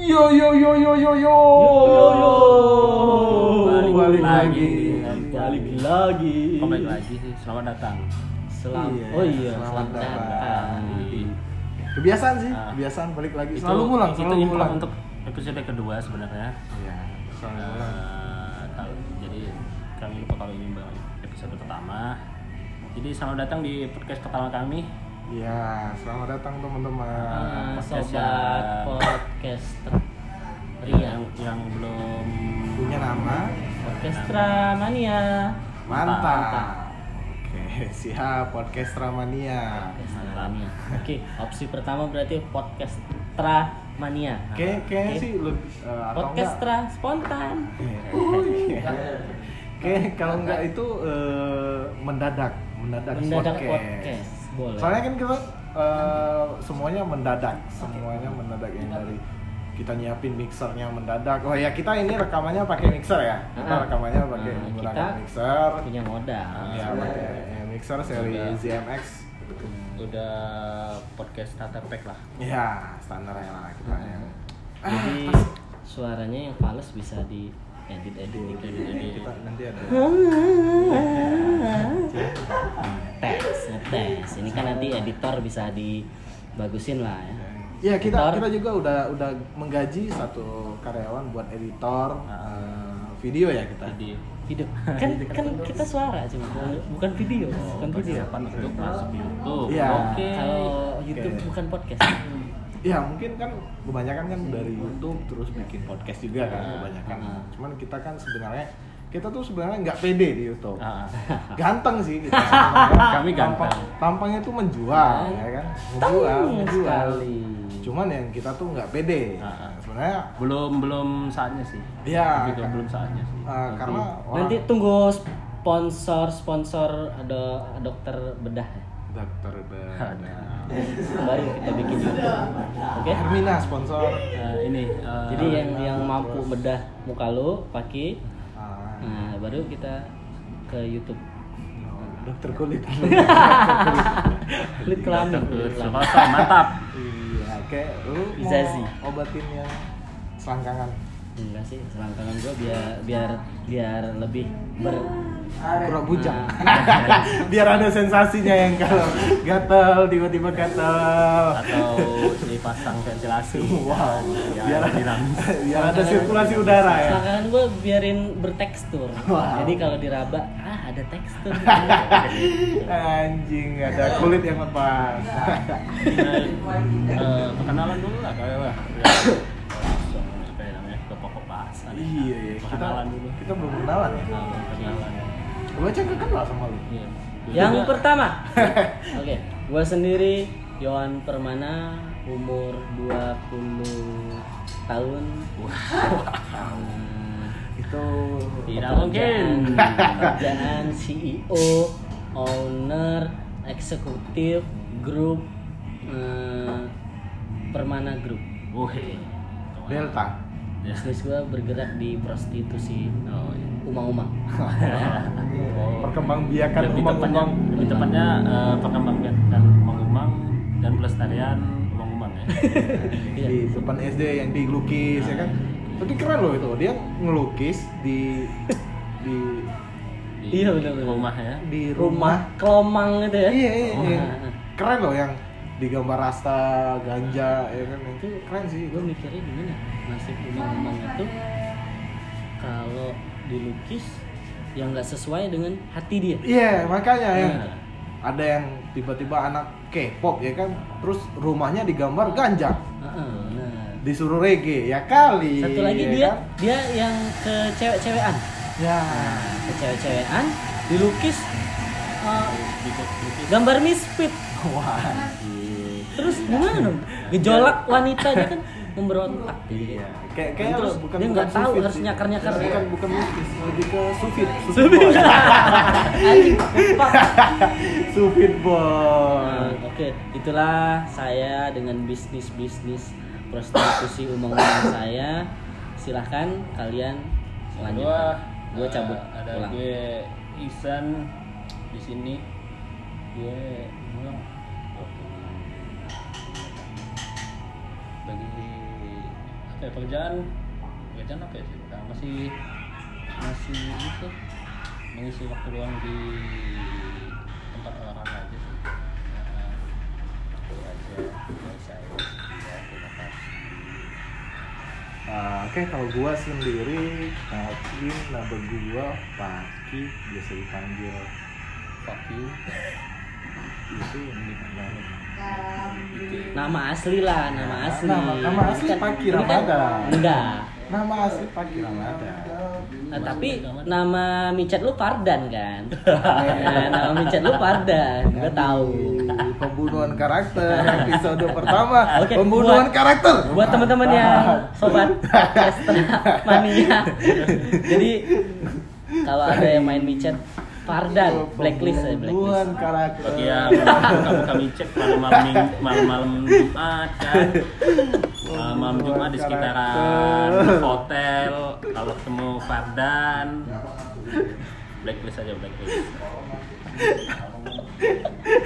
Yo yo yo yo yo yo. Yo, yo. Balik, balik lagi. Balik lagi. Balik lagi sih. Selamat datang. Selam. Iya, oh iya, selamat selamat datang. datang. Kebiasaan sih, Ah. kebiasaan balik lagi. Itu- Selalu ngulang, itu selalu intro ngulang. untuk episode kedua sebenarnya. Iya, selalu ngulang. Eh, kalau- jadi kami lupa kalau ini baru episode pertama. Jadi selamat datang di podcast pertama kami. Iya, selamat datang teman-teman. Podcast sobat yang- podcaster. Yang Ria. yang belum Punya nama? Orkestra Mania. Mantap. Oke, siap. Orkestra Mania. Oke, opsi pertama berarti podcastra Mania. Kayaknya Oke. sih lu eh, atau Podcastra spontan. enggak? Kayak kalau enggak itu eh, mendadak, mendadak, Mendadak podcast. podcast. Boleh. Soalnya kan kita eh, semuanya mendadak, semuanya mendadak yang dari kita nyiapin mixernya mendadak. Oh ya kita ini rekamannya pakai mixer ya. Kita Ah. rekamannya pakai Ah, menggunakan kita mixer. punya modal. Ya, pakai eh, mixer seri. ZMX. udah podcast starter pack lah. Ya, standar ya lah kita Hmm. yang. Jadi. Suaranya yang fals bisa di edit edit dikit. Jadi kita nanti ada. tes tes ini kan nanti editor bisa dibagusin lah ya Ya kita Editor. kita juga udah udah menggaji satu karyawan buat editor eh, video ya kita. Jadi hidup kan kan kita suara cuma bukan video bukan video persiapan untuk masuk YouTube. Iya. Oke. kalau YouTube Oke. bukan podcast Ya mungkin kan kebanyakan kan dari YouTube terus bikin podcast juga kan Ah, kebanyakan. ah. Cuman kita kan sebenarnya kita tuh sebenarnya nggak pede di YouTube. Ah, Ganteng sih kita. sebenarnya. Kami ganteng. Tampang- tampangnya tuh menjual ya kan. Menjual, menjual. sekali. Cuman yang kita tuh nggak pede. Ah. Sebenarnya belum belum saatnya sih. Iya, kan. belum saatnya sih. eh, karena orang nanti tunggu sponsor sponsor ada dokter bedah ya. dokter Bana. Baru kita bikin YouTube oke Hermina sponsor. Eh, ini eh, jadi yang yang mampu bedah muka lu pakai Ah, nah baru kita ke YouTube no, dokter kulit. kulit kelamin mantap. iya, kayak lu Izazi. mau obatin yang selangkangan. enggak sih selangkangan gua biar biar biar lebih ber Pura bujang. Biar ada sensasinya yang kalau gatel tiba-tiba gatel. Atau dipasang ventilasi. Wow. Ya, Biar dinamis. biar ada sirkulasi udara ya. selangkangan gua biarin bertekstur Wow. jadi kalau diraba ah ada tekstur Anjing, ada kulit yang lepas. Eh, perkenalan dulu lah kayak. Ya, ya. Iya, iya. Kita, dulu. kita belum kenalan ya. Nah, perkenalan. Gue aja gak kenal sama lu. Iya. Yang juga- pertama oke gua sendiri Yohan Permana umur 20 tahun Itu Tidak mungkin. pekerjaan CEO owner eksekutif grup eh, Permana Group Wih. Delta. Ya. bisnis gua bergerak di prostitusi Oh, iya. umang-umang Oh. Perkembangbiakan lebih tepatnya, umang-umang. lebih tepatnya eh, perkembangan umang dan pelestarian umang-umang ya. Iya. di depan SD yang dilukis ya kan. Tapi keren loh itu. Dia ngelukis di di Di Iya, benar-benar. rumah ya. di rumah kelomang itu ya Iya, iya, Oh, iya. nah, nah. Keren loh yang digambar rasta, ganja ya kan. Itu keren sih. gue mikirnya gimana nasib umang-umang itu kalau dilukis yang nggak sesuai dengan hati dia Iya, makanya yang Nah. ada yang tiba-tiba anak K-pop ya kan, terus rumahnya digambar ganja, Heeh, nah disuruh reggae ya kali. satu lagi ya dia kan? dia yang ke cewek-cewekan Ya. nah, ke cewek-cewekan dilukis uh, gambar misfit Wah. Terus gimana dong gejolak wanita dia kan memberontak Iya. Kayak kayak Terus bukan dia nggak tahu harus sih. nyakar-nyakar. Bukan bukan lukis, lebih ke sufit. Sufit. Sufit Nah, boy. Oke, itulah saya dengan bisnis-bisnis prostitusi umum-umum saya. Silahkan kalian lanjutkan. Gue eh, cabut ada pulang. gue Isan di sini. Gue pulang. Bagi apa ya pekerjaan? Pekerjaan apa ya sih? Nah, masih masih itu mengisi waktu luang di tempat orang aja sih. Nah, itu aja. Dari saya ya terima kasih. Ah, Oke, kalau gua sendiri mungkin nama gua Paki biasa dipanggil you itu ini Nama asli lah, nama asli. Nama- nama asli Ini Paki ini Ramadan. enggak. nama asli Paki Ramadan. Nah, tapi nama micet lu Fardan kan? Nah, nama micet lu Fardan, gue tahu. Pembunuhan karakter episode pertama. Oke, pembunuhan buat- karakter. Buat teman-teman yang sobat Kestra mania. Jadi kalau ada yang main micet Fardan, blacklist ya Pembunuhan blacklist. karakter. bagi yang kamu kami cek malam-malam malam-malam Jumat kan malam-malam Jumat di sekitaran hotel kalau ketemu Fardan blacklist aja blacklist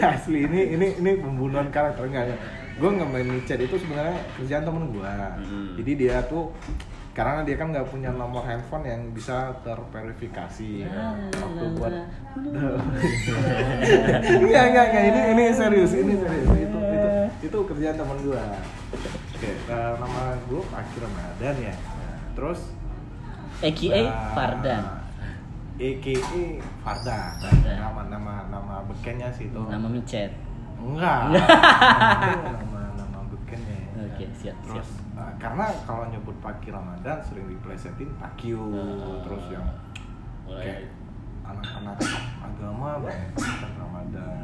Asli ini ini ini pembunuhan karakter enggak enggak. Gue nggak main micet itu sebenarnya kerjaan temen gue. Hmm. Jadi dia tuh karena dia kan nggak punya nomor handphone yang bisa terverifikasi Ah, waktu buat Enggak, enggak, enggak. Ini ini serius, ini serius. Itu itu itu kerjaan temen gua. Oke, eh, nama gua Akhir Ramadan ya. Nah, terus AKA nah, Fardan. AKA Fardan. Fardan. Nama nama nama bekennya sih itu. Nama micet. Enggak. Bekennya. Oke, siap, Terus siap. eh, karena kalau nyebut Paki Ramadan sering diplesetin Pakiu Ah. terus yang mulai kayak anak-anak agama banyak kan Ramadan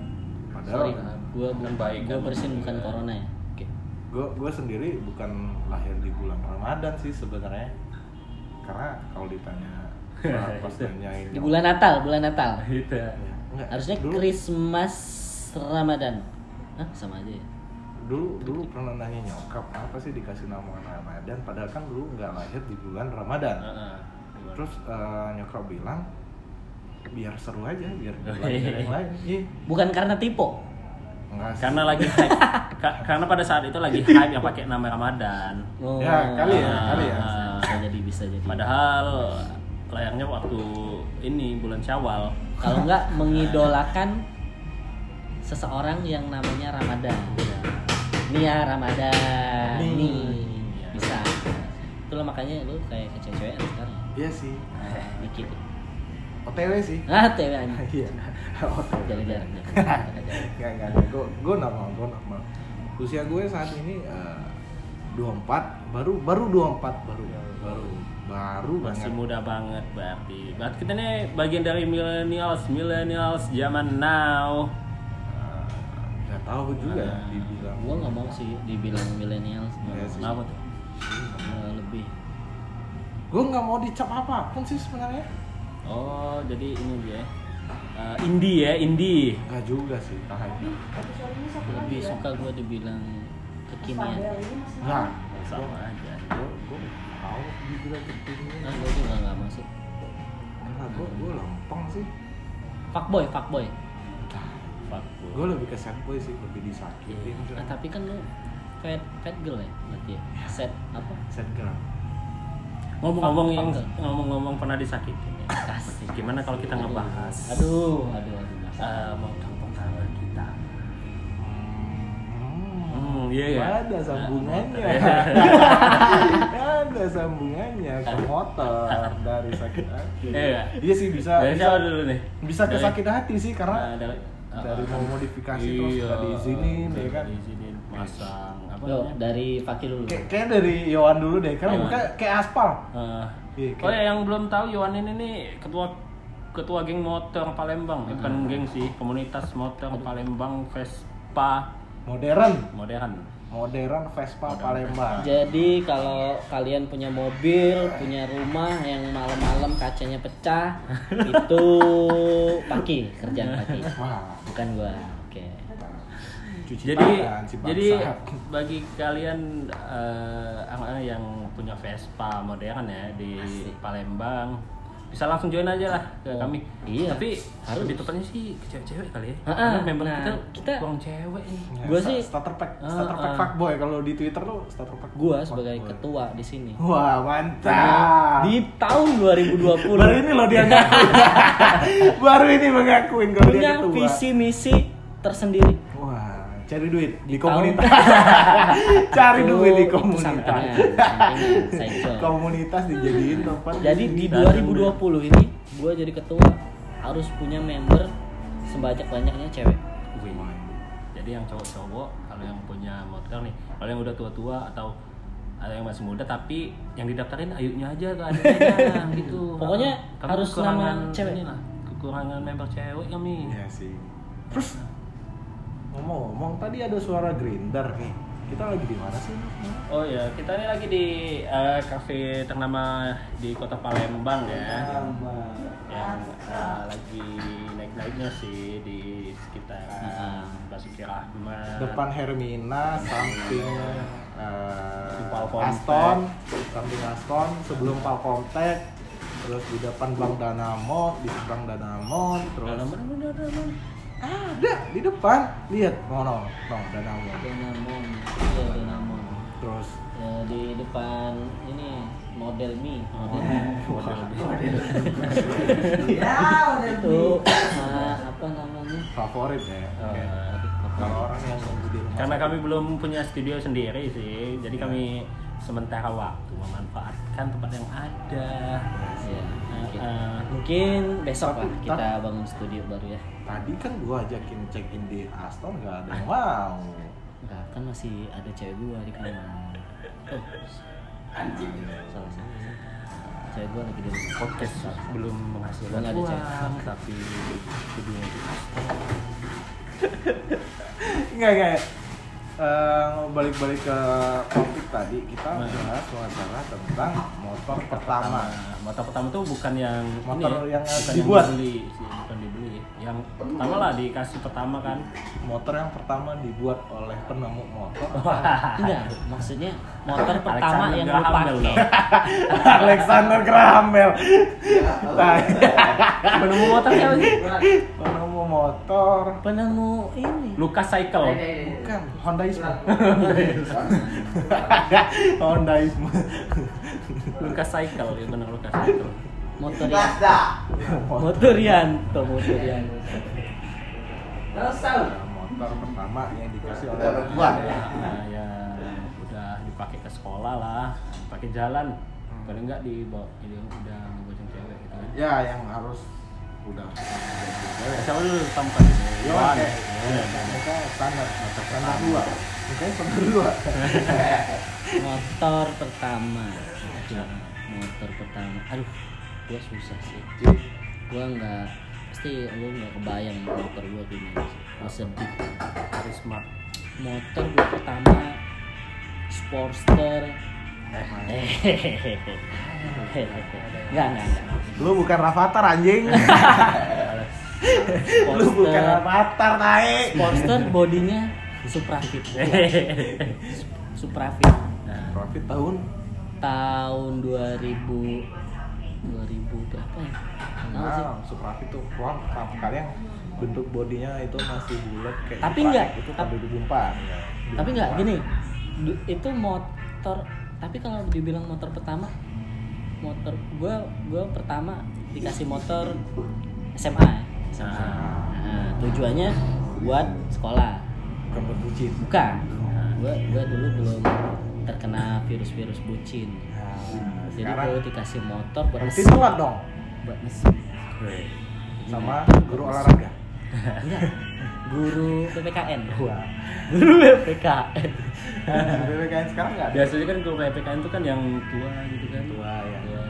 padahal Sorry, gue Kan baik gue bersin bukan corona ya. Oke. gue gue sendiri bukan lahir di bulan Ramadan sih sebenarnya karena kalau ditanya pas nanyain Di bulan Natal, bulan Natal. gitu Enggak, Harusnya dulu, Christmas Ramadan. Hah, sama aja ya. Dulu dulu pernah nanya nyokap apa sih dikasih nama Ramadan padahal kan dulu nggak lahir di bulan Ramadan Heeh. terus eh, nyokap bilang biar seru aja biar Oh, iya. yang lain Ih, Bukan karena sih. karena lagi hype Ka- karena pada saat itu lagi hype yang pakai nama Ramadan Oh. Ya, kali ya, Ah, kali ya. Bisa jadi, bisa jadi. padahal layaknya waktu ini bulan Syawal Kalau nggak mengidolakan seseorang yang namanya Ramadan. Nih ya Ramadan. Nih. Bisa. Itulah makanya lu kayak kecewaan sekarang. iya sih Dikit. OTW sih Ah, tewe anjing. iya OTW jaga-jaga. Enggak, enggak, enggak. Gue gue normal, gue normal. Usia gue saat ini eh, 24, baru baru 24, baru baru baru masih banget. muda banget berarti berarti kita nih bagian dari millennials millennials zaman now Nggak tahu juga Ah. dibilang. Gua nggak mau sih dibilang milenial. Iya kenapa tuh Eh, lebih. Gue nggak mau dicap apa pun sih sebenarnya. oh jadi ini dia Eh, indie ya indie Enggak juga sih, tahan. Lebih suka gua dibilang kekinian. Enggak. sama aja Gue gue tahu dibilang begini. Nah, gua juga nggak masuk. Enggak, gue gue lempeng sih. Fuckboy, fuckboy. Fuck Gue lebih ke sad boy sih, lebih disakitin. Nah, tapi kan lu fat fat girl ya berarti ya? Set apa? Sad girl. ngomong-ngomong yang ngomong-ngomong pernah disakitin ya. Kasih. gimana kalau kita ngebahas Aduh, aduh, aduh. eh, motor pertama kita Hmm, Hmm, iya ya. Ada sambungannya. ada sambungannya ke motor dari sakit hati. Iya. Iya sih bisa. dari bisa dulu nih bisa ke sakit hati sih karena Nah, dari, dari mau modifikasi iya, terus nggak diizinin ya kan. diizinin masang apa Yo, namanya dari Fakir dulu. Kayak kayak dari Yohan dulu deh, kan Yohan. bukan kayak aspal. Eh, Iya, oh kayak- ya yang belum tahu Yohan ini nih ketua ketua geng motor Palembang Hmm. bukan geng sih komunitas motor Palembang Vespa Modern, modern modern Vespa Palembang. Jadi kalau kalian punya mobil, punya rumah yang malam-malam kacanya pecah, itu Paki, kerjaan Paki. Wah, Bukan gua. Oke. cuci jadi jadi bagi kalian anak-anak yang punya Vespa modern ya di Asik. Palembang bisa langsung join aja lah ke Oh, kami. iya. Tapi Harus. lebih tepatnya sih ke cewek-cewek kali ya. Ah. Karena member Nah, kita, kita- kurang cewek nih. Ya, Gua sih- starter pack, starter pack ah. fuckboy kalau di Twitter tuh starter pack. Gua sebagai fuckboy. ketua di sini. Wah, mantap. Di tahun 2020 Baru ini loh dia ngakuin. Baru ini mengakuin kalau dia punya ketua. visi misi tersendiri. Cari duit di, komunitas. cari duit di komunitas. komunitas dijadiin tempat. Jadi di 2020 ini gua jadi ketua harus punya member sebanyak-banyaknya cewek. Wih. Jadi yang cowok-cowok kalau yang punya motor nih, kalau yang udah tua-tua atau ada yang masih muda tapi yang didaftarin ayunya aja ke adanya gitu. Pokoknya harus kekurangan nama cewek. inilah, kekurangan member cewek kami. Iya sih. Terus ngomong-ngomong tadi ada suara grinder nih. Kita lagi di mana sih? Oh ya, kita ini lagi di eh, cafe ternama di kota Palembang ya. Yang eh, lagi naik-naiknya sih di sekitaran Basuki Rahmat. Depan Hermina, samping eh, Di Palkomtek. Aston, samping Aston, sebelum Palkomtek, terus di depan Bank Danamon, di seberang Danamon, terus mana. Ada di depan, lihat, no no, no Danamon, Donamon, iya Donamon. terus? Ya, di depan ini model mi, model itu. Ah, apa namanya? favorit ya. Oh. Kalau orang yang di rumah Karena kami belum punya studio sendiri sih, jadi kami sementara waktu memanfaatkan tempat yang ada. Ya, mungkin. Eh, mungkin besok lah kita bangun studio baru ya. tadi kan gua ajakin check in di Aston nggak ada yang mau. Enggak, kan masih ada cewek gua di kamar. Oh, anjing. Salah salah. Cewek gua lagi di podcast belum menghasilkan ada cewek. tapi studio di Enggak enggak. Eh, balik-balik ke topik tadi kita Nah. bahas wawancara tentang motor pertama. Motor pertama tuh bukan yang Motor ini, yang bukan dibuat. dibeli, sih, bukan dibeli. Yang pertama lah dikasih pertama kan. Motor yang pertama dibuat oleh penemu motor. Enggak, maksudnya motor pertama Alexander yang lu Graham Bell pakai. dong. Alexander Graham Bell. Nah, Penemu motor siapa sih? Penemu motor. Penemu ini. Lucas Cycle. Bukan Hondaisme. Hondaisme. Lucas Cycle, ya benar Lucas Cycle. Motor Motor Yanto, motor Yanto. motor pertama yang dikasih oleh orang tua. Nah, ya udah dipakai ke sekolah lah, pakai jalan. Hmm. Paling enggak di bawa ini udah ngebojong cewek gitu kan. Ya yang harus udah. Siapa dulu pertama kali? Ya, oke. Iya, Mereka standar, standar dua. Makanya standar dua. Motor pertama. Aduh, motor pertama. Aduh, gua susah sih. Gua nggak pasti lu nggak kebayang motor gua gimana sih. Gua sedih. Karisma. Motor gua pertama Sportster. Enggak, enggak, enggak. Lu bukan Rafathar anjing. Lu bukan. Rafathar naik. Sportster bodinya Suprafit. Suprafit. Profit tahun Tahun 2000 2000 berapa ya? Nah, Suprafit tuh wah pertama kali yang bentuk bodinya itu masih bulat kayak Tapi enggak, itu pada 2004 Tapi enggak gini. Itu motor tapi kalau dibilang motor pertama motor gua gua pertama dikasih motor SMA ya. SMA. Nah, tujuannya buat sekolah. bukan buat bucin Bukan. Gua gua dulu belum terkena virus-virus bucin. nah, Jadi gua dikasih motor buat berarti mesin. dong Buat mesin. sama guru olahraga Enggak. Guru PPKN. Wah. Guru PPKN. Guru BPKN sekarang nggak biasanya kan guru PPKN itu kan yang tua gitu kan. tua ya Tua.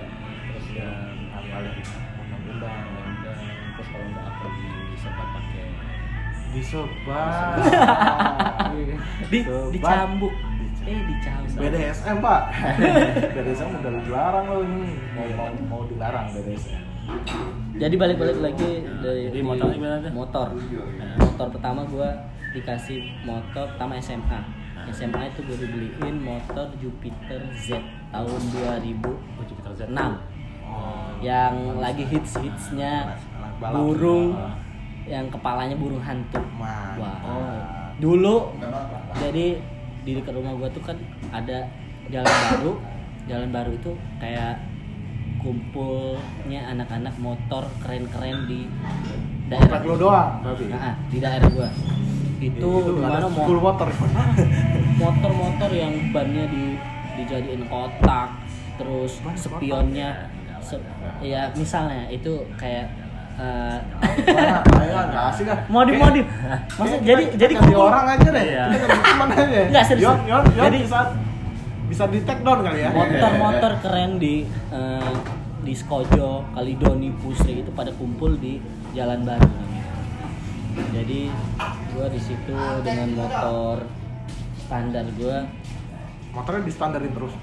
Terus yang hafal undang-undang undang terus kalau nggak apa disebat pakai disebar Di dicambuk. Eh dicambuk. BDSM pak BDSM udah dilarang loh ini mau mau mau dilarang BDSM Jadi balik-balik lagi dari Jadi di- motor? Motor. Nah, motor pertama gua dikasih motor pertama SMA. SMA itu gue dibeliin motor Jupiter Z tahun 2006. oh Jupiter Z. yang lagi hits hitsnya balap. burung yang kepalanya burung hantu. Wah. Dulu jadi di dekat rumah gua tuh kan ada jalan baru. Jalan baru itu kayak kumpulnya anak-anak motor keren-keren di daerah. lo doang tapi. Nah, di daerah gua. Itu, di ada mana mo- motor. motor-motor yang bannya di dijadiin kotak, terus spionnya se- ya misalnya itu kayak eh, ah. modif-modif. Maksud jadi jadi orang aja deh. Aja. Nggak, serius. Yon, yon, yon Jadi- bisa di take down kali ya. motor-motor keren di eh, di Skojo, Kalidoni, Pusri itu pada kumpul di Jalan Baru. Jadi gua di situ dengan motor standar gua Motornya di standarin terus.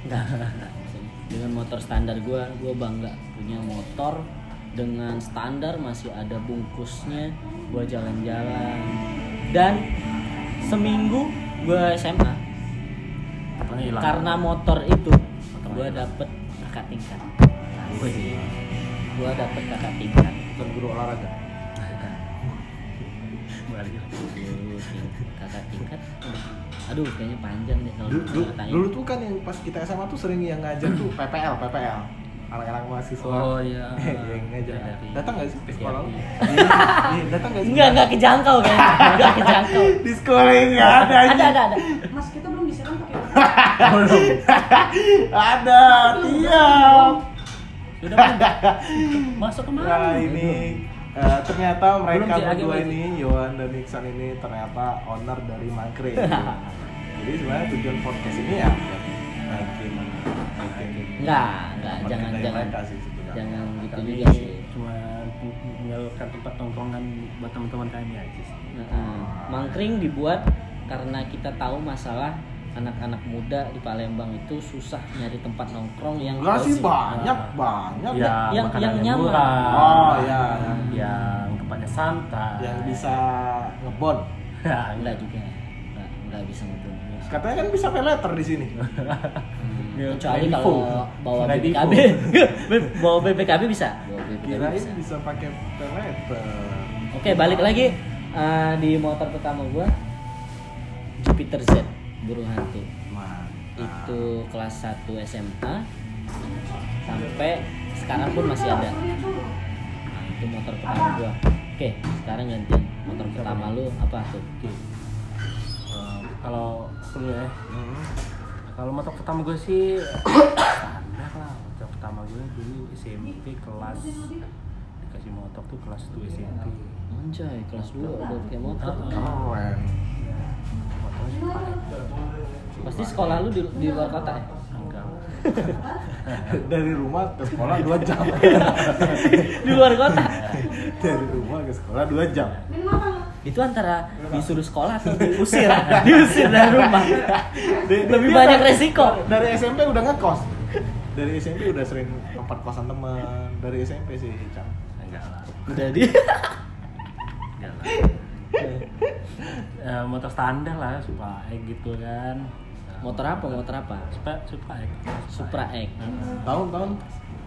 dengan motor standar gua gua bangga punya motor dengan standar masih ada bungkusnya gua jalan-jalan dan seminggu gua SMA Hilang. karena motor itu gua dapet kakak tingkat gua dapet kakak tingkat Bukan guru olahraga. Kakak tingkat aduh kayaknya panjang deh kalau Dulu, dulu, tuh kan yang pas kita SMA tuh sering yang ngajar tuh PPL, PPL. Anak-anak mahasiswa. Oh iya. yang ngajar. Dari- Datang nggak sih ke sekolah lu? Iya. Iya, iya, datang nggak sih? enggak enggak kejangkau kayaknya enggak kejangkau Di sekolah yang nggak ada. ada ada ada Mas kita belum disiram pakai ada, tiap. Sudah. Masuk Nah ke mana? ini eh, ternyata mereka berdua ini Yohan dan Iksan ini ternyata owner dari Mangkring. Jadi sebenarnya tujuan podcast ini ya enggak enggak market jangan jangan sih jangan gitu Kami juga sih cuma mengalurkan tempat tongkrongan buat teman-teman kami aja sih. Heeh. mangkring dibuat karena kita tahu masalah anak-anak muda di Palembang itu susah nyari tempat nongkrong yang Enggak sih banyak banyak Ya, yang- yang nyaman. murah. Oh, iya. Yang tempatnya santai. yang bisa ngebon. Ya, enggak juga enggak, enggak bisa ngebun Katanya kan bisa pay letter di sini. Ya, kecuali kalau bawa. BPKB bawa BPKB bisa bawa BPKB Kirain bisa bisa pakai pay letter. Oke, balik lagi eh, di motor pertama gua Jupiter Z burung hantu. Mantap. Itu kelas 1 SMA sampai sekarang pun masih ada. Nah, itu motor pertama gua. Oke, sekarang gantian. Motor pertama lu apa tuh? Oke. Eh, kalau aku dulu ya, Hmm. kalau motor pertama gue sih standar lah. Motor pertama gue dulu SMP kelas dikasih motor tuh kelas 2 SMP. Anjay, kelas 2 udah pakai motor. Pasti sekolah lu di, di luar kota ya? Enggak. Dari rumah ke sekolah 2 jam. di luar kota. Dari rumah ke sekolah 2 jam. Itu antara disuruh sekolah atau diusir, diusir dari rumah. Lebih banyak resiko. Dari SMP udah ngekos. Dari SMP udah sering tempat kosan teman. Dari SMP sih, Cang. Enggak lah. Udah di Enggak lah. Eh, motor standar lah, Supra X gitu kan. Motor apa? Motor apa? Supra Supra X. Supra X. Tahun-tahun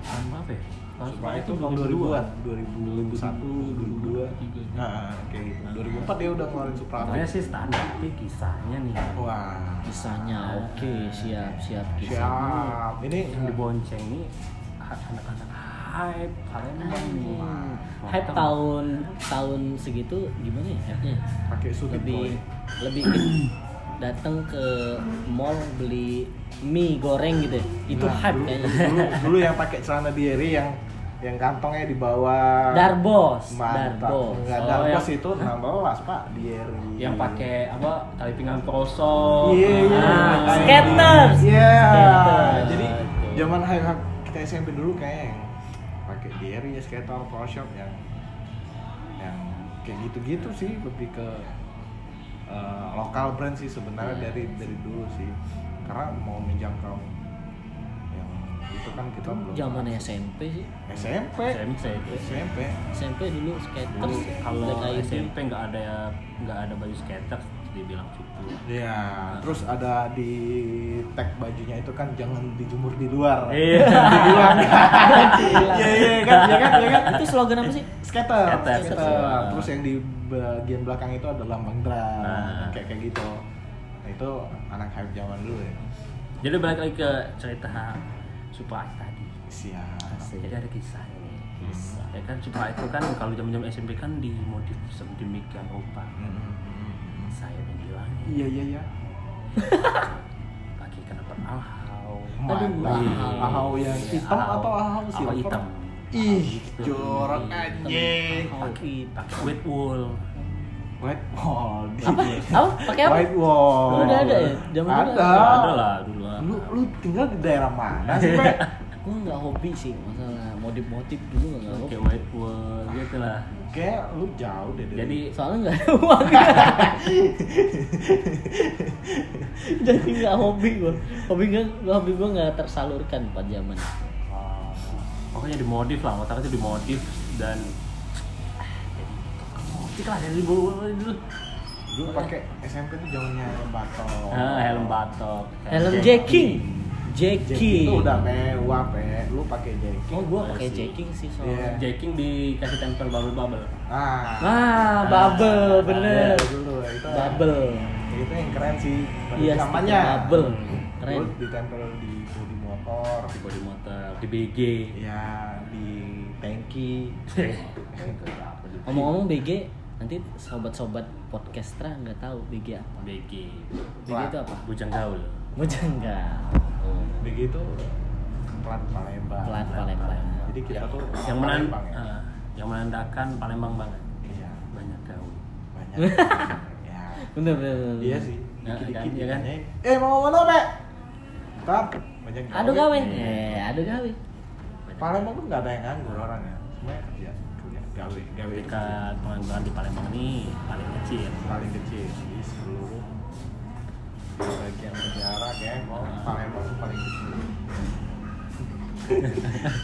Tahun berapa ya? Tahun Supra itu tahun 2000-an, 2001, 2002. Nah, kayak gitu. 2004 dia udah ngeluarin Supra. Pokoknya sih standar, tapi kisahnya nih. Wah. Kisahnya oke, siap, siap. Siap. Ini Yang dibonceng nih anak-anak hype Palembang nih. Hmm. Hype tahun tahun segitu gimana ya hype-nya? pakai suit Lebih lebih datang ke mall beli mie goreng gitu ya. Itu Nah, hype dulu, kayaknya. Dulu, dulu yang pakai celana diary yang yang kantongnya di bawah. Darbos, Mantap. Darbos. Enggak, Oh, Darbos yang- itu 16 Pak, diary. Yang pakai apa? Tali pinggang krosok. Iya, iya. Ah, Kayak- skaters. Iya. Skaters. Jadi zaman hype kita SMP dulu kayak yang pakai diary ya skater, pro shop yang yang kayak gitu-gitu sih lebih ke eh, lokal brand sih sebenarnya Iya. dari dari dulu sih. Karena mau menjangkau yang itu kan kita belum Zaman SMP sih. SMP SMP. SMP SMP dulu skaters Dulu kalau. SMP nggak ada nggak ada baju skater, dibilang cupu Iya, terus ada di tag bajunya itu kan jangan dijemur di luar. Iya. Dibilang. Iya iya kan, iya kan, iya kan. Itu slogan apa sih? Skater, Skater. skater. Terus yang di bagian belakang itu ada lambang drum, Nah. kayak kayak gitu. Nah, itu anak hype zaman dulu ya. jadi balik lagi ke cerita Supra tadi Siap. jadi ada kisah ini ya kan Supra itu kan kalau zaman zaman SMP kan dimodif sedemikian rupa Hmm. Iya iya iya. pakai kenapa ahau. Wih. Ahau yang hitam Ahau- atau ahau ahau silver? hitam Ih, Hitam. jorok Hitam. anjing. pakai pakai wet wool White wall. Apa? Apa? Pakai apa? White wall. Udah ada ya? Zaman dulu ada. Ada lah dulu. Lu lu tinggal di daerah mana sih, Pak? Gue nggak hobi sih masalah modif-modif dulu nggak hobi. white wool gitu lah Kayak lu jauh deh dari jadi Soalnya nggak ada uang. Jadi nggak hobi gue. Hobi gue, hobi gue nggak tersalurkan pada zaman. Ah, pokoknya dimodif lah motor itu dimodif dan ah, jadi motif lah dari dulu dulu dulu pakai SMP tuh zamannya helm batok. ah, helm batok Helm Jack- jacking. Jacking Jacking. itu udah mewah, Pe. Lu pakai jacking. Oh, gue pakai Masih. jacking sih Iya. soalnya. jacking dikasih tempel bubble bubble Ah. Ah, bubble, bener. Ada dulu itu. Bubble. Itu yang keren sih. pada Iya, stiker bubble. Keren. Dulu ditempel di bodi motor. di body motor di BG Ya, di tangki. Ngomong-ngomong BG, nanti sobat-sobat podcastra nggak tahu BG apa. BG BG itu apa? bujang gaul Mujang nggak? Oh, Begitu plat Palembang. Plat Palembang. Jadi kita tuh yang menan Palembang ya. ah, yang menandakan Palembang banget Iya, banyak gaul banyak. ya. bener bener. bener. Iya sih. Ya, Dikit-dikit kan, iya kan? Eh, mau mana, Pak? Ntar banyak Aduh gawe. Eh, aduh gawe. Palembang tuh nggak ada yang nganggur orangnya. Semuanya kerja, kerja, gawe, gawe. tingkat pengangguran di Palembang ini paling kecil paling kecil di seluruh bagian negara kayak mau Palembang tuh paling.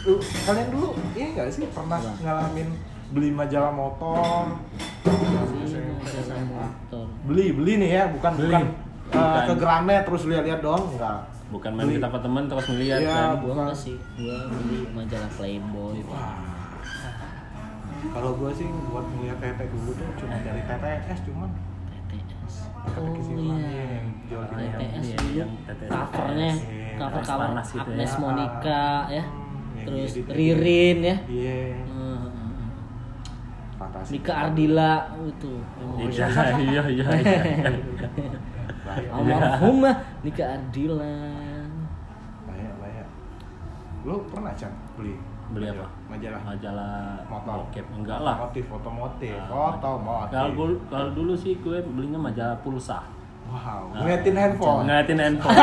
Lu, kalian dulu ini nggak sih pernah Apa? ngalamin beli majalah motor Ini masalah motor. beli beli nih ya bukan Beli. bukan, uh, Bukan. ke Gramet terus lihat-lihat doang enggak bukan main Beli. kita ke temen terus melihat Iya. kan Gua nggak sih, gua beli majalah Playboy. Wah. kalau gue sih buat ngeliat TT dulu tuh cuma dari TTS cuman Oh iya. yang jual di TTS dulu covernya Iya, cover cover. Agnes Monica ya. Terus. Ririn ya. Iya. Fantasi Nika Ardila itu. Iya iya. iya iya bahaya almarhumah Nika Ardila. Bahaya bahaya lu pernah Chan beli? Beli apa? Majalah. Majalah motor. bokep. Enggak lah. Otomotif otomotif. Ah, otomotif. Kalau gua- kalau dulu sih gue belinya majalah pulsa. Wow Ah. ngeliatin handphone. ngeliatin handphone.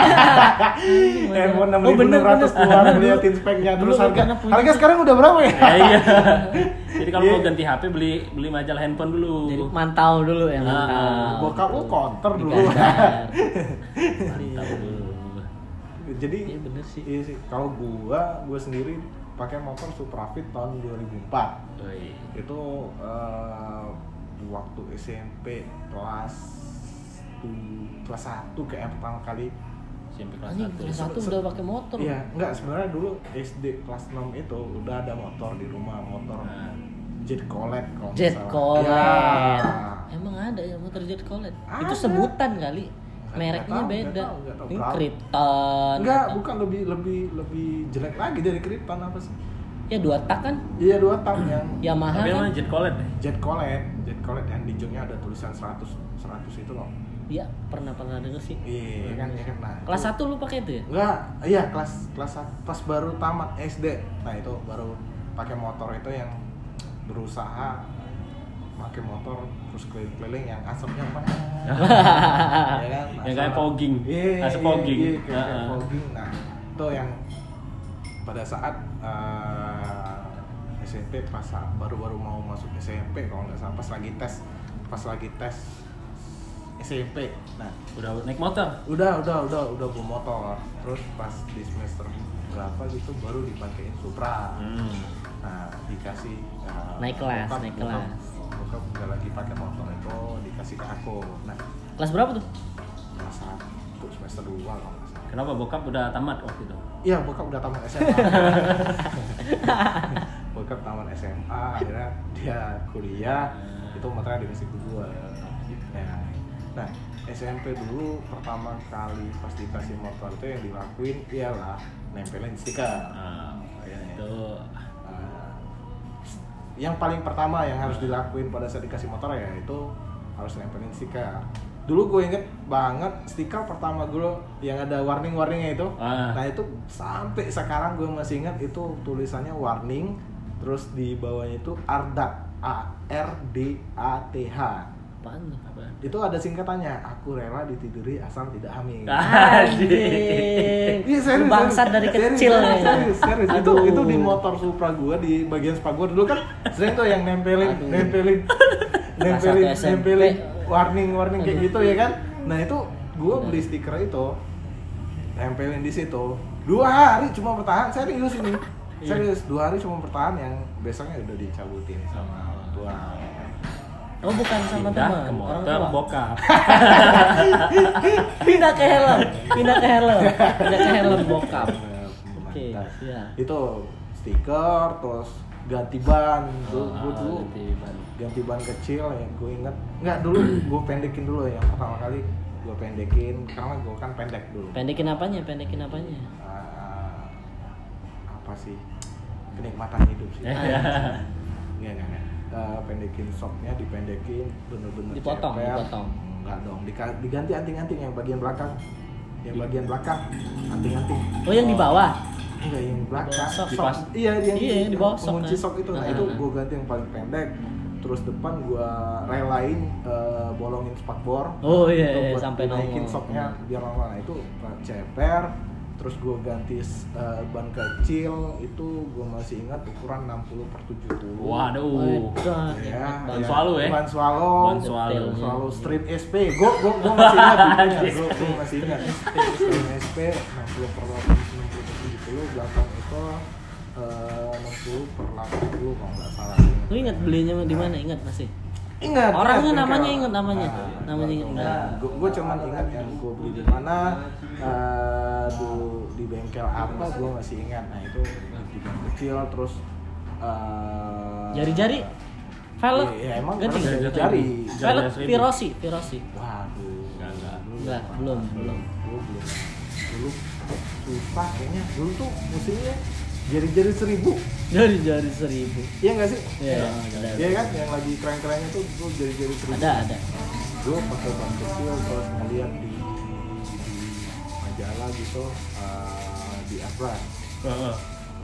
Handphone enam Oh, ribu bener, enam ratus bener. keluar ngeliatin speknya. Dulu terus harga harga sekarang udah berapa ya? Eh, iya. Jadi kalau Iya. mau ganti HP beli beli majalah handphone dulu. Jadi mantau dulu ya Ah, mantau. Bokap lu counter dulu. Mantap dulu. Jadi Iya, bener sih. iya sih. Kalau gua gua sendiri pakai motor Suprafit tahun 2004 Woi. itu eh, waktu SMP kelas kelas 1 kayak pertama kali SMP kelas Anjing, satu kelas satu udah pakai motor. Iya, enggak sebenarnya dulu SD kelas 6 itu udah ada motor di rumah, motor Nah. Jet Colet kalau Jet salah. Colet. Ya. Emang ada ya motor Jet Colet? Ada. Itu sebutan kali. Mereknya tahu, beda. tahu, tahu. Ini? Krypton. Enggak, atau- bukan lebih lebih lebih jelek lagi dari Krypton apa sih? Ya dua tak kan? Iya dua tak yang Yamaha tapi kan? jet colet deh Jet Colet, Jet Colet yang di joknya ada tulisan 100 100 itu loh. Iya, pernah pernah denger sih. Iya kan, iya kan. Nah, Kelas itu- 1 lu pakai itu ya? Enggak, iya kelas kelas pas baru tamat SD. Nah, itu baru pakai motor itu yang berusaha pakai motor terus keliling-keliling yang asapnya mana? ya kan? Yang kayak fogging. Iya, Asap iya, fogging. Iya, kayak, fogging. Nah, itu yang pada saat eh, SMP pas baru-baru mau masuk SMP kalau nggak salah pas lagi tes pas lagi tes SMP. Nah, udah naik motor udah udah udah udah bawa motor terus pas di semester berapa gitu baru dipakein Supra hmm. nah dikasih uh, Naik kelas, bokap- naik bokap kelas. Bokap nggak lagi pakai motor itu dikasih ke aku nah Kelas berapa tuh? kelas satu semester dua kalau nggak salah Kenapa bokap udah tamat waktu itu? iya bokap udah tamat SMA bokap tamat SMA akhirnya dia kuliah itu motornya dikasih ke gua ya. nah SMP dulu pertama kali pas dikasih motor itu yang dilakuin ialah nempelin stiker Nah, Iya, iya. itu Nah, yang paling pertama yang harus dilakuin pada saat dikasih motor ya itu harus nempelin stiker dulu gue inget banget stiker pertama gue yang ada warning warningnya itu. Ah. nah itu sampai sekarang gue masih ingat itu tulisannya warning terus di bawahnya itu ardat a r d a t h Apaan itu ada singkatannya aku rela ditiduri asal tidak hamil Anjing. Iya serius. Lu bangsat dari serius, kecil serius, ya. Serius, serius. Itu itu di motor Supra gua di bagian spa gua dulu kan sering tuh yang nempelin Aduh. nempelin nempelin nempelin warning warning kayak gitu ya kan. Nah, itu gua beli stiker itu nempelin di situ. Dua hari cuma bertahan serius ini. Iya. Serius, dua hari cuma bertahan yang besoknya udah dicabutin sama orang tua. Oh bukan sama Pindah teman, ke orang motor tua. bokap. pindah ke helm, pindah ke helm, pindah ke helm bokap. Oke, mantap. iya. Itu stiker terus ganti ban dulu Ah, gua dulu ganti ban. ganti ban kecil ya gue inget nggak dulu gue pendekin dulu yang pertama kali gue pendekin karena gue kan pendek dulu Pendekin apanya? Pendekin apanya? Ah, apa sih kenikmatan hidup sih Eh, Nggak, nggak, Eh, pendekin soknya dipendekin bener-bener Dipotong, ceper. dipotong. Enggak dong, diganti anting-anting yang bagian belakang yang bagian belakang anting-anting Oh yang di bawah? enggak yang belakang Sok, Di sok. pas- iya yang Iya, yang di bawah sok, kan. sok itu nah Nah, itu nah. gue ganti yang paling pendek terus depan gue relain eh, bolongin spakbor Oh, iya, iya, buat sampai dinaikin nongol. soknya biar nongol nah itu ceper terus gue ganti eh, ban kecil itu gue masih ingat ukuran 60 per 70 Waduh. Waduh, Ya, Ban ya. swallow ya? Ban swallow. Ban swallow. Swallow Street SP. Gue gue gue masih ingat. Gue gue masih ingat. Street SP 60 per 60 per 70 belakang itu eh, 60 per 80 kalau nggak salah. Lu ingat belinya di mana? Ingat masih? Ingat. Orangnya ingat, namanya ingat namanya. Nah, Namanya ingat enggak? gue gue cuman ingat yang gue beli di mana eh, dulu di bengkel apa gue masih ingat nah itu kecil terus eh, Jari-jari? Velg? Iya, iya, emang Ganti jari-jari. Velg. Virosi, Virosi. Waduh, Enggak, enggak. Enggak, belum, belum. Dulu belum. Dulu susah kayaknya. Dulu tuh musimnya jari-jari seribu. Jari-jari seribu. Iya nggak sih? Iya, ada. Iya kan? Yang lagi keren-kerennya tuh dulu jari-jari seribu. Ada, ada. Gue pakai ban kecil terus ngeliat di, di majalah gitu eh, di airbrush. Heeh.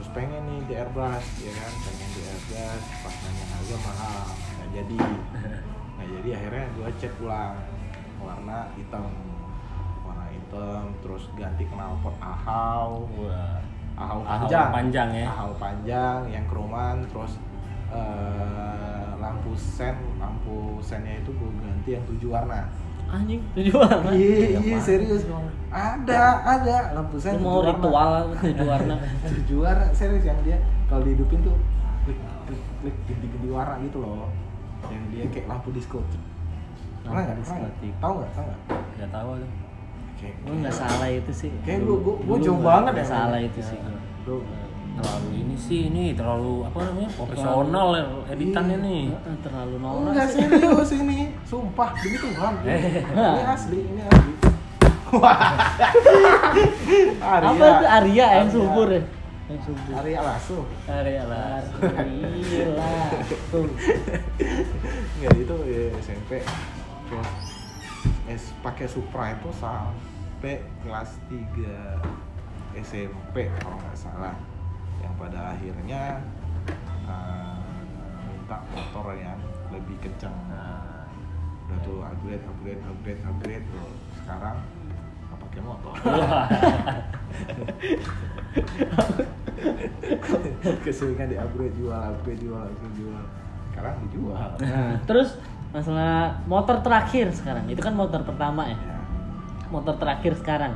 Terus pengen nih di airbrush, ya kan? Pengen di airbrush. Pas nanya harga mahal, nggak jadi. Nah jadi akhirnya gue cat ulang warna hitam warna hitam terus ganti knalpot ahau Wah. Ahau Ahau panjang panjang ya. ahau panjang yang kroman terus eh, lampu sen lampu sennya itu gue ganti yang tujuh warna Anjing, tujuh warna. iya iya mana? serius ada ada lampu sen Lu mau tujuh warna. ritual tujuh warna. tujuh warna serius yang dia kalau dihidupin tuh klik klik klik ganti-ganti warna gitu loh yang dia kayak lampu disco pernah nggak nggak diskotik. tahu nggak tahu nggak Enggak tahu. Kayak Lu nggak salah itu sih. Kayak gua- gua dulu jauh nggak- banget nggak ya, salah itu sih. Lu Terlalu ini sih ini terlalu apa namanya? Profesional ya editannya Iya. nih. Heeh, Terlalu norak enggak sih. serius ini sumpah demi Tuhan Eh. ini asli ini asli Wah. Arya. Apa itu Arya yang Arya. subur ya? Yang subur. Arya Lasso Area lah. Gila. Tuh. Enggak itu ya SMP terus es pakai Supra itu sampai kelas 3 SMP kalau nggak salah. Yang pada akhirnya eh, minta motor yang lebih kencang Nah, udah tuh upgrade upgrade upgrade upgrade. Tuh sekarang nggak pakai motor. Keseringan di upgrade jual upgrade jual upgrade jual. Sekarang dijual. Nah, terus masalah motor terakhir sekarang. Itu kan motor pertama ya. ya. Motor terakhir sekarang.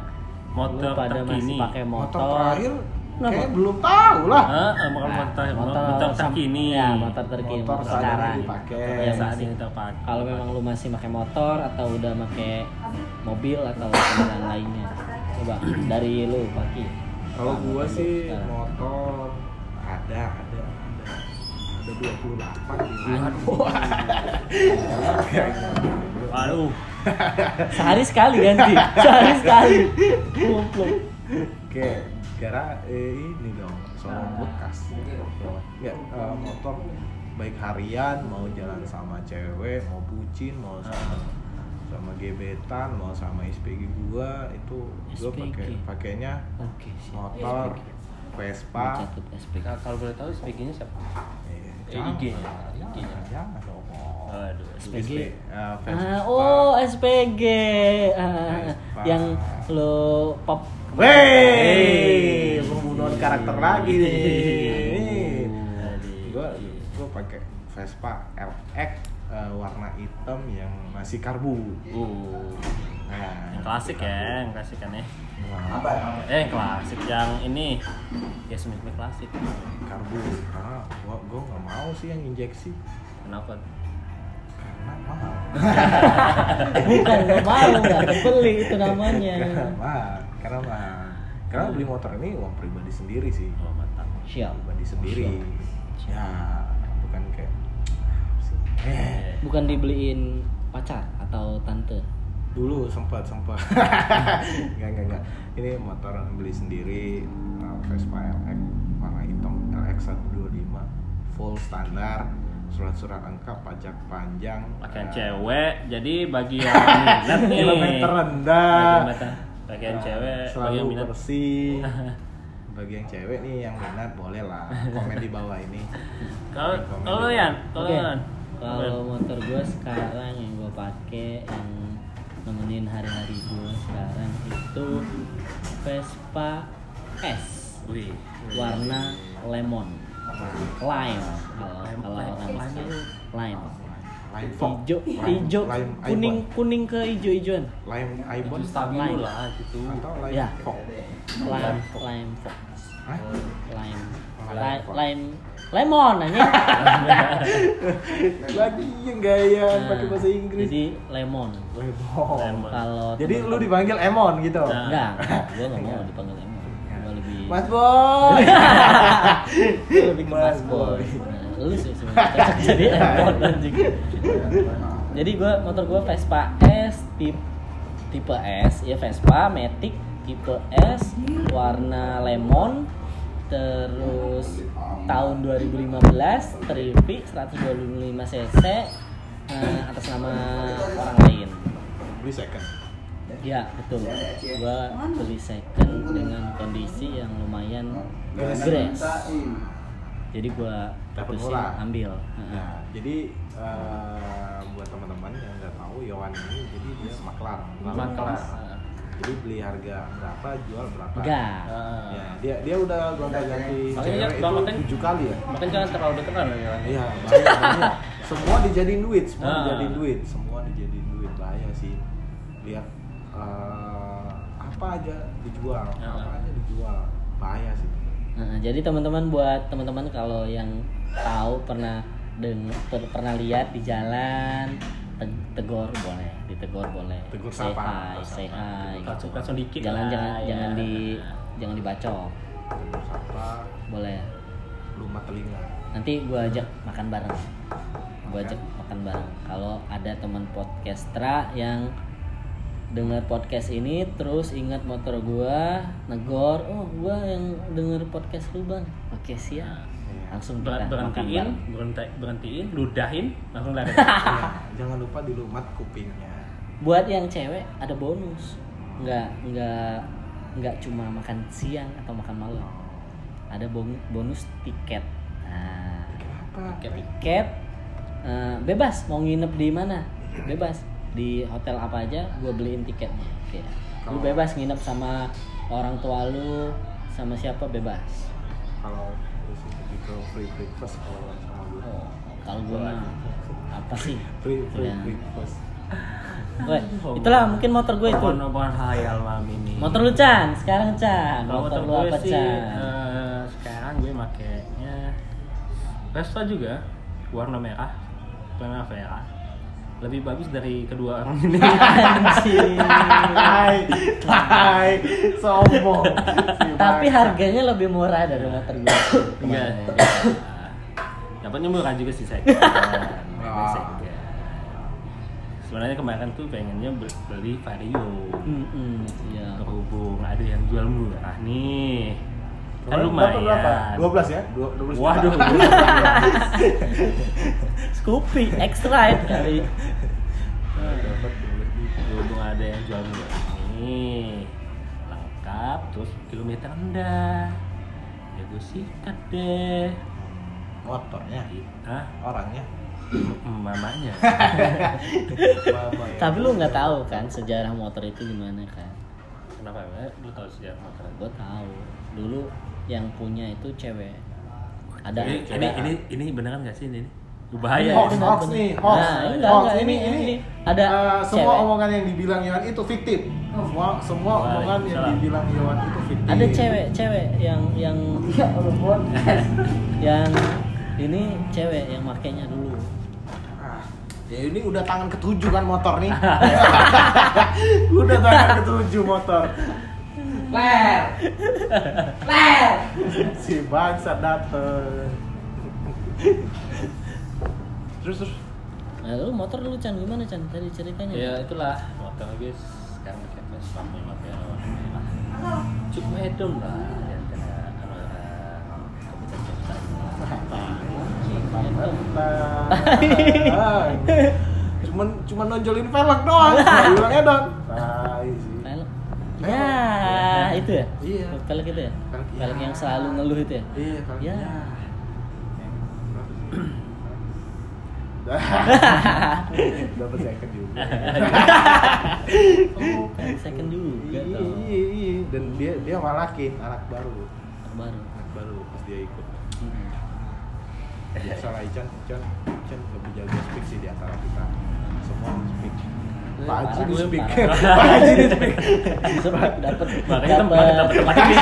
motor Lu pada masih terkini. pakai motor motor. terakhir Kenapa? Kayak belum tahu lah. Ah, ah, bukan motor, motor, sam- terkini. Ya, motor terkini. Motor motor sekarang. dipakai. Ya, saat masih. ini terpakai. Kalau memang lu masih pakai motor atau udah pakai mobil atau kendaraan lainnya. Coba dari lu, Paki. Kalau gua motor sih sekarang? motor ada ada ada ada 28 di Waduh. Sehari sekali ganti. sehari sekali. Oke, kira eh, ini dong showroom bekas. Ya, eh, motor baik harian mau jalan sama cewek, mau bucin, mau sama sama gebetan, mau sama SPG gua itu gua pakai pakainya Oke, sih. motor Vespa. SPG. Nah, kalau boleh tahu SPG-nya siapa? Eh, Eh, jangan, IG-nya. jangan, IG-nya. jangan SPG. eh, Vespa. Ah, oh SPG Ah, Vespa. yang lo pop Wey, pembunuhan karakter lagi nih. Gua gua pakai Vespa LX eh, warna hitam yang masih karbu. Uh, Nah, yang klasik ya, yang klasik kan ya. apa ya? Eh, yang klasik yang ini. Ya semi-semi klasik. Karbu. Karena gua gua nggak mau sih yang injeksi Kenapa? Mahal. bukan nggak mau nggak kebeli itu namanya karena mahal. Karena mahal. Karena beli motor ini uang pribadi sendiri sih. Oh, mantap. siap Pribadi sendiri. Ya, bukan kayak? Eh, bukan dibeliin pacar atau tante dulu sempat sempat nggak nggak nggak ini motor beli sendiri uh, Vespa LX warna hitam LX 125 full standar surat-surat lengkap pajak panjang Pakaian uh, cewek, jadi bagi yang minat nih. kilometer rendah. Pakaian cewek, bagi selalu yang minat. bersih bagi yang cewek nih yang minat boleh lah komen di bawah ini Kalau Komen di kalau bawah. Yan, kalau Oke. Yan. kalau motor gue sekarang yang gue pakai yang nemenin hari-hari gue sekarang itu Vespa S Wih. warna lemon lime. Kalau Lime- kalau lime- orang lime. Hijau Lime- hijau Lime. Kuning kuning ke hijau-hijauan Lime Ibon stabilo Lime. lah gitu. atau Lime Ya. Lime lime fox Hah? lime. Lime lime Fox. lime. Lemon aja lagi yang gaya Nah, pakai bahasa Inggris. jadi lemon. Lemon. Lemon. kalau Jadi lu dipanggil Emon gitu. Nah. enggak. Gue nggak mau dipanggil lebih Mas Boy. gue lebih ke mas boy Boy. Nah, lu sih sebenarnya cocok jadi anjing jadi gue motor gue Vespa S tipe tipe S ya Vespa Matic tipe S warna lemon terus tahun 2015 Trivi 125 cc eh, atas nama orang lain Beli second. Ya betul gua beli second dengan kondisi yang lumayan grass jadi gua putusin ambil Nah, Heeh. jadi eh, buat teman-teman yang nggak tahu Yowan ini jadi dia maklar. Maklar. Jadi beli harga berapa, jual berapa. enggak Ah. Ya, dia dia udah gonta-ganti Makanya cewek itu tujuh kali ya. Makanya jangan terlalu dekat lah ya. Iya, bahaya, bahaya. Semua dijadiin duit, semua Ah. dijadiin duit, semua eh, apa aja dijual, Ah. apa aja dijual, bahaya sih. Heeh, jadi teman-teman buat teman-teman kalau yang tahu pernah deng per- pernah lihat di jalan te- tegur boleh ditegur boleh Tegur say sapa, hi say hi gitu. Langsung dikit jangan lah, jangan ya. jangan di jangan dibacok Terus apa? boleh Lumat telinga. nanti gua ajak makan bareng gua ajak makan bareng kalau ada teman podcastra yang dengar podcast ini terus ingat motor gua negor. Oh gua yang denger podcast lu bang. Oke siap. Iya. langsung Ber- berhentiin, berhenti, berhentiin, ludahin, langsung lari. Jangan lupa dilumat kupingnya. buat yang cewek ada bonus. Nggak nggak nggak cuma makan siang atau makan malam. Ada bon- bonus tiket. Nah. Kenapa? tiket eh, bebas mau nginep di mana? Bebas di hotel apa aja gue beliin tiketnya. Oke. Lu bebas nginep sama orang tua lu sama siapa bebas. Kalau itu free breakfast kalau sama gue. oh kalau gue mah apa sih? Free free Ya. breakfast. Woi, itulah mungkin motor gue itu. Omongan hayal malam ini. motor lu Chan. Sekarang Chan. Motor motor lu gue apa sih Chan? eh, makainya Vespa juga. Warna merah. Primavera lebih bagus dari kedua orang ini Anjing. Hai, hai, sombong. Si Tapi harganya lebih murah dari motor gue. enggak dapatnya murah juga sih saya Ah. sebenarnya kemarin tuh pengennya be- beli Vario Mm-mm, iya. berhubung ada yang jual murah nih kan lumayan dapat berapa? 12 ya? Dua- 12 juta. waduh Scoopy extra kali. Dapat 12 juta. berhubung ada yang jual murah nih lengkap terus kilometer rendah ya gue sikat deh Motornya, Hah? orangnya. mamanya Mama ya. Tapi lu nggak tahu kan sejarah motor itu gimana kan? kenapa ya lu tahu sejarah motor Gue tahu. Dulu yang punya itu cewek. Ada ini, ini ada- ini ini beneran gak sih ini bahaya Iya, hoax, benar, hoax benar. nih, hoax. Nah, enggak, hoax. enggak, ini, ini- ini, ini. Ada eh, semua cewek. omongan yang dibilang Yohan itu fiktif. Semua semua Wah, omongan yang salah. dibilang Yohan itu fiktif. ada cewek cewek yang yang yang ini cewek yang makainya dulu Ah, ya ini udah tangan ketujuh kan motor nih. udah tangan ketujuh motor. Ler. Ler. Si bangsa dateng. terus terus. Nah lu motor lu Chan gimana Chan? Tadi ceritanya. Ya itulah. Motor guys sekarang pakai Vespa warna merah cukup hedon lah. Ah, cuman cuman nonjolin velg doang. Bilangnya dong. Pelek. Ya, itu ya? Iya. Pelek itu ya? Pelek, Pelek iya. yang selalu ngeluh itu ya? iya Ya. dapat second juga Oh, pelek second juga iya, iya, iya. dan dia dia malakin anak baru Baru. anak baru pas dia ikut Hmm. lah Ican Ican Ican lebih jago speak sih di antara kita semua Pak Haji di speak. Pak Haji di speak. Disepik dapat makanya tempat dapat tempat ini.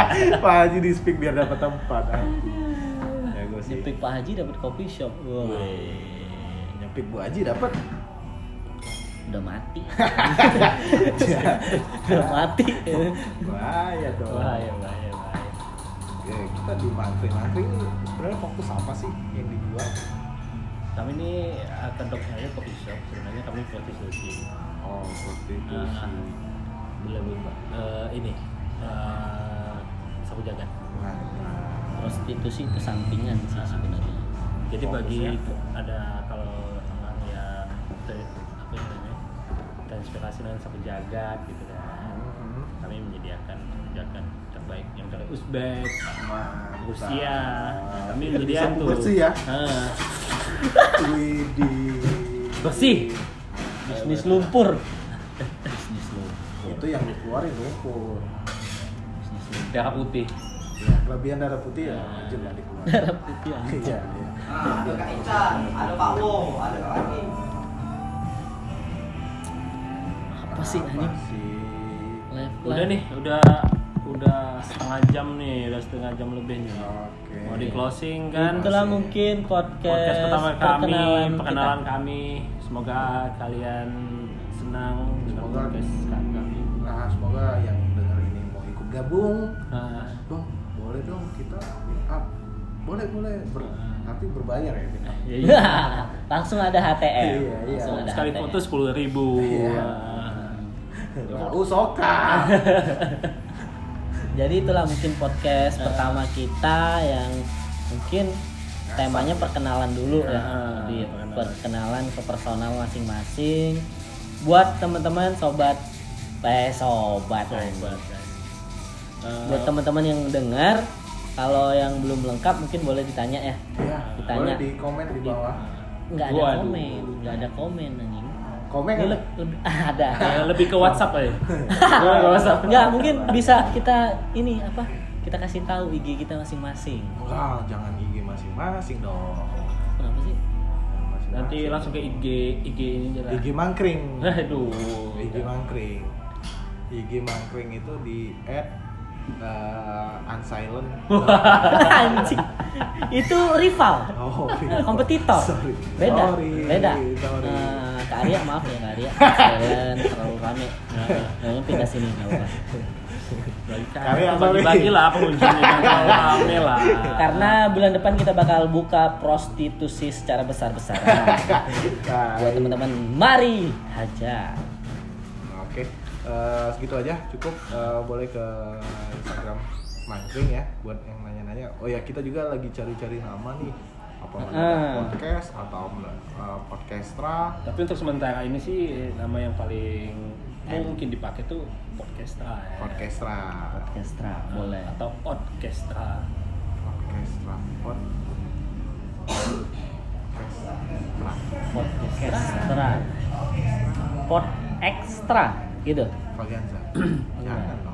Pak Haji di speak biar dapat tempat. Ya gue sih. Nyepik Pak Haji dapat kopi shop. Wah. nyepik Bu Haji dapat. Udah mati. Udah mati. bahaya dong. Bahaya bahaya bahaya. Ya, kita di mangkring ini sebenarnya fokus apa sih yang dijual kami ini uh, kedoknya aja kopi shop. Sebenarnya kami prostitusi oh seperti itu sih lebih eh, ini eh, sapu jagat. Nah, nah. Prostitusi itu sampingan sih sebenarnya. jadi bagi Fokusnya. ada kalau orang yang ter- apa yang namanya terinspirasi dengan sapu jagat gitu kan. Hmm. kami menyediakan sapu jagat terbaik. Yang dari Uzbek Mantap. Rusia. nah, kami menyediakan tuh. bersih ya? Ah, Widih. bersih Bisnis lumpur. Bisnis lumpur. itu yang dikeluarin lumpur Bisnis lumpur. darah putih ya kelebihan darah putih ya wajib lah dikeluarin Darah putih aja. iya iya Ah, ada Kak Ican, ada Pak Wo, ada Kak lagi. Apa sih Apa anjing? sih? Live udah nih udah udah setengah jam nih udah setengah jam lebih nih oke mau di closing kan Itulah mungkin podcast, podcast pertama kami perkenalan perkenalan kita. kami semoga kalian senang Semoga. podcast kami nah semoga yang denger ini mau ikut gabung nah, boleh dong kita meet up boleh boleh Ber- tapi berbayar ya kita ya, iya. Langsung ada HTM. Iya, iya. Langsung ada sekali HTM. foto sepuluh ribu Iya. Oh, soka. Jadi itulah mungkin podcast pertama kita yang mungkin temanya perkenalan dulu ya. Ah, Di perkenalan. perkenalan ke personal masing-masing. Buat teman-teman sobat eh sobat. Sobat. Eh, Buat teman-teman yang dengar kalau yang belum lengkap mungkin boleh ditanya ya. Iya, Ditanya. boleh di komen di bawah. Nggak ada komen, nggak ada komen. Komen kan? le- lebih ada. lebih ke WhatsApp aja ke WhatsApp Enggak, mungkin bisa kita ini apa? Kita kasih tahu IG kita masing-masing. Wah, jangan IG masing-masing dong. Kenapa sih? Masing-masing. nanti langsung ke IG IG ini aja IG mangkring. aduh IG mangkring. IG mangkring itu di add eh, Unsilent. Anjing. Itu rival. Oh, Eh, kompetitor. Sorry. Beda. Sorry, Beda. sorry. Eh, Kak Arya maaf ya Kak Arya. Kalian terlalu rame. Nah, pindah sini enggak apa. Kami apa bagi-bagi lah pengunjungnya rame lah Karena bulan depan kita bakal buka prostitusi secara besar-besaran. Nah, Buat teman-teman, mari hajar. Oke, eh, segitu aja cukup. Eh, boleh ke Instagram Mangkring ya buat yang nanya-nanya. Oh ya kita juga lagi cari-cari nama nih. Apa Ah. namanya podcast atau eh, podcastra? tapi untuk sementara ini sih nama yang paling mungkin dipakai tuh podcastra ya. Podcastra. Orkestra, boleh. atau podcastra Podcastra. Pod. Podcastra. Pod ekstra gitu. Valianza.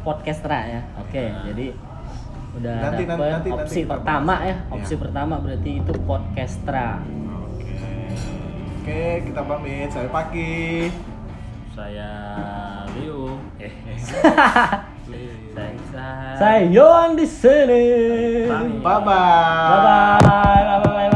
Podcastra ya. Oke, jadi udah Nanti, dapet nanti, nanti, opsi nanti pertama bahas. ya. Opsi Iya. pertama berarti itu podcastra. Oke. Oke, kita pamit. Saya Paki. saya Leo eh saya. Saya Yohan di sini. Bye bye. Bye bye. bye, -bye.